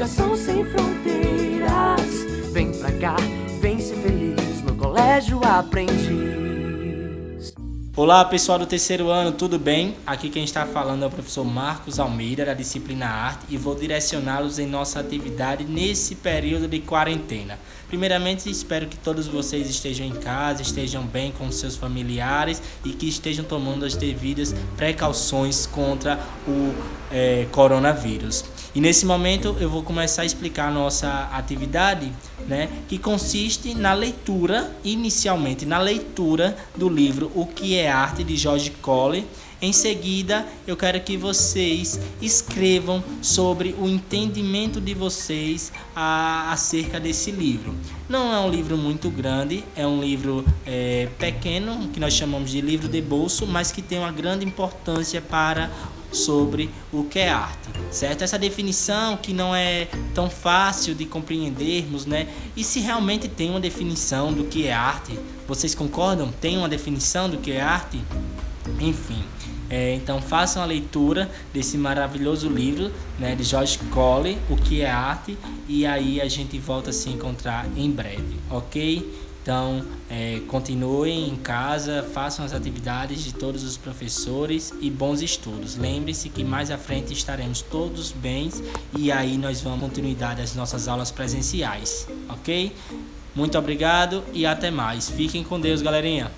educação sem fronteiras. Vem pra cá, vem ser feliz no colégio aprendiz. Olá pessoal do terceiro ano, tudo bem? Aqui quem está falando é o professor Marcos Almeida, da disciplina Arte, e vou direcioná-los em nossa atividade nesse período de quarentena. Primeiramente, espero que todos vocês estejam em casa, estejam bem com seus familiares e que estejam tomando as devidas precauções contra o é, coronavírus. E nesse momento eu vou começar a explicar a nossa atividade, né, que consiste na leitura, inicialmente na leitura do livro O que é Arte de George Cole. Em seguida, eu quero que vocês escrevam sobre o entendimento de vocês a, acerca desse livro. Não é um livro muito grande, é um livro é, pequeno, que nós chamamos de livro de bolso, mas que tem uma grande importância para sobre o que é arte, certo? Essa definição que não é tão fácil de compreendermos, né? E se realmente tem uma definição do que é arte, vocês concordam? Tem uma definição do que é arte? Enfim, é, então façam a leitura desse maravilhoso livro né, de George Cole, O que é arte, e aí a gente volta a se encontrar em breve, ok? Então, é, continuem em casa, façam as atividades de todos os professores e bons estudos. Lembre-se que mais à frente estaremos todos bens e aí nós vamos continuidade às nossas aulas presenciais, ok? Muito obrigado e até mais. Fiquem com Deus, galerinha.